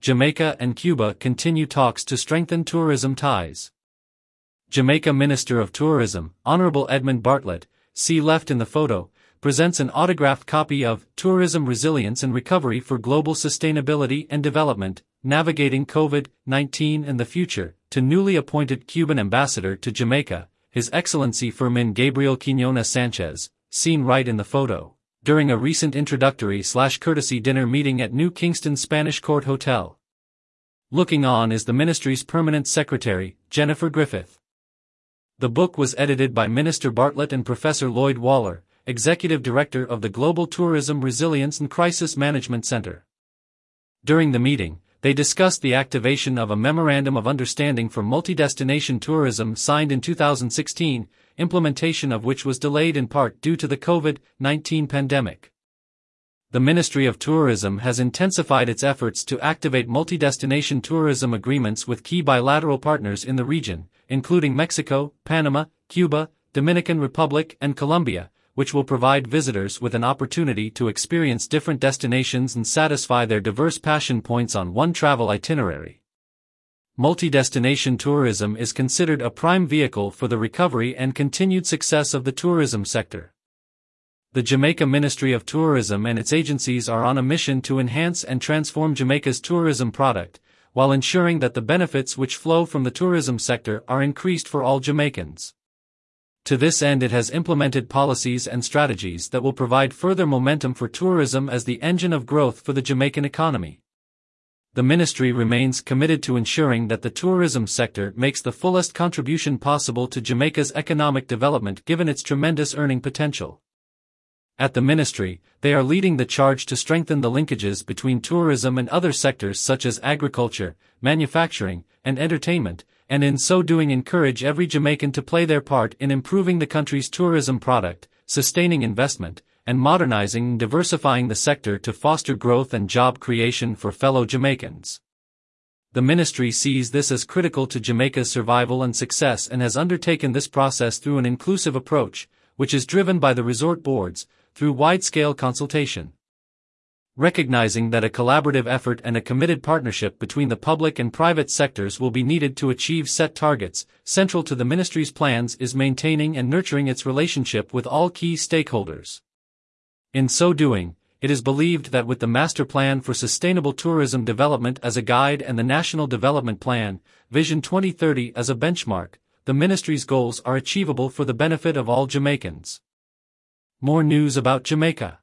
Jamaica and Cuba continue talks to strengthen tourism ties. Jamaica Minister of Tourism, Honorable Edmund Bartlett, see left in the photo, presents an autographed copy of Tourism Resilience and Recovery for Global Sustainability and Development, Navigating COVID-19 and the Future, to newly appointed Cuban ambassador to Jamaica, His Excellency Fermin Gabriel Quinona Sanchez, seen right in the photo during a recent introductory slash courtesy dinner meeting at New Kingston Spanish Court Hotel. Looking on is the ministry's permanent secretary, Jennifer Griffith. The book was edited by Minister Bartlett and Professor Lloyd Waller, Executive Director of the Global Tourism Resilience and Crisis Management Center. During the meeting, they discussed the activation of a Memorandum of Understanding for Multi-Destination Tourism signed in 2016 implementation of which was delayed in part due to the COVID 19 pandemic. The Ministry of Tourism has intensified its efforts to activate multi destination tourism agreements with key bilateral partners in the region, including Mexico, Panama, Cuba, Dominican Republic, and Colombia, which will provide visitors with an opportunity to experience different destinations and satisfy their diverse passion points on one travel itinerary multi-destination tourism is considered a prime vehicle for the recovery and continued success of the tourism sector. The Jamaica Ministry of Tourism and its agencies are on a mission to enhance and transform Jamaica's tourism product, while ensuring that the benefits which flow from the tourism sector are increased for all Jamaicans. To this end, it has implemented policies and strategies that will provide further momentum for tourism as the engine of growth for the Jamaican economy the ministry remains committed to ensuring that the tourism sector makes the fullest contribution possible to Jamaica's economic development given its tremendous earning potential. At the ministry, they are leading the charge to strengthen the linkages between tourism and other sectors such as agriculture, manufacturing, and entertainment, and in so doing encourage every Jamaican to play their part in improving the country's tourism product, sustaining investment, and modernizing and diversifying the sector to foster growth and job creation for fellow Jamaicans. The ministry sees this as critical to Jamaica's survival and success and has undertaken this process through an inclusive approach, which is driven by the resort boards, through wide-scale consultation. Recognizing that a collaborative effort and a committed partnership between the public and private sectors will be needed to achieve set targets, central to the ministry's plans is maintaining and nurturing its relationship with all key stakeholders. In so doing, it is believed that with the Master Plan for Sustainable Tourism Development as a guide and the National Development Plan, Vision 2030 as a benchmark, the ministry's goals are achievable for the benefit of all Jamaicans. More news about Jamaica.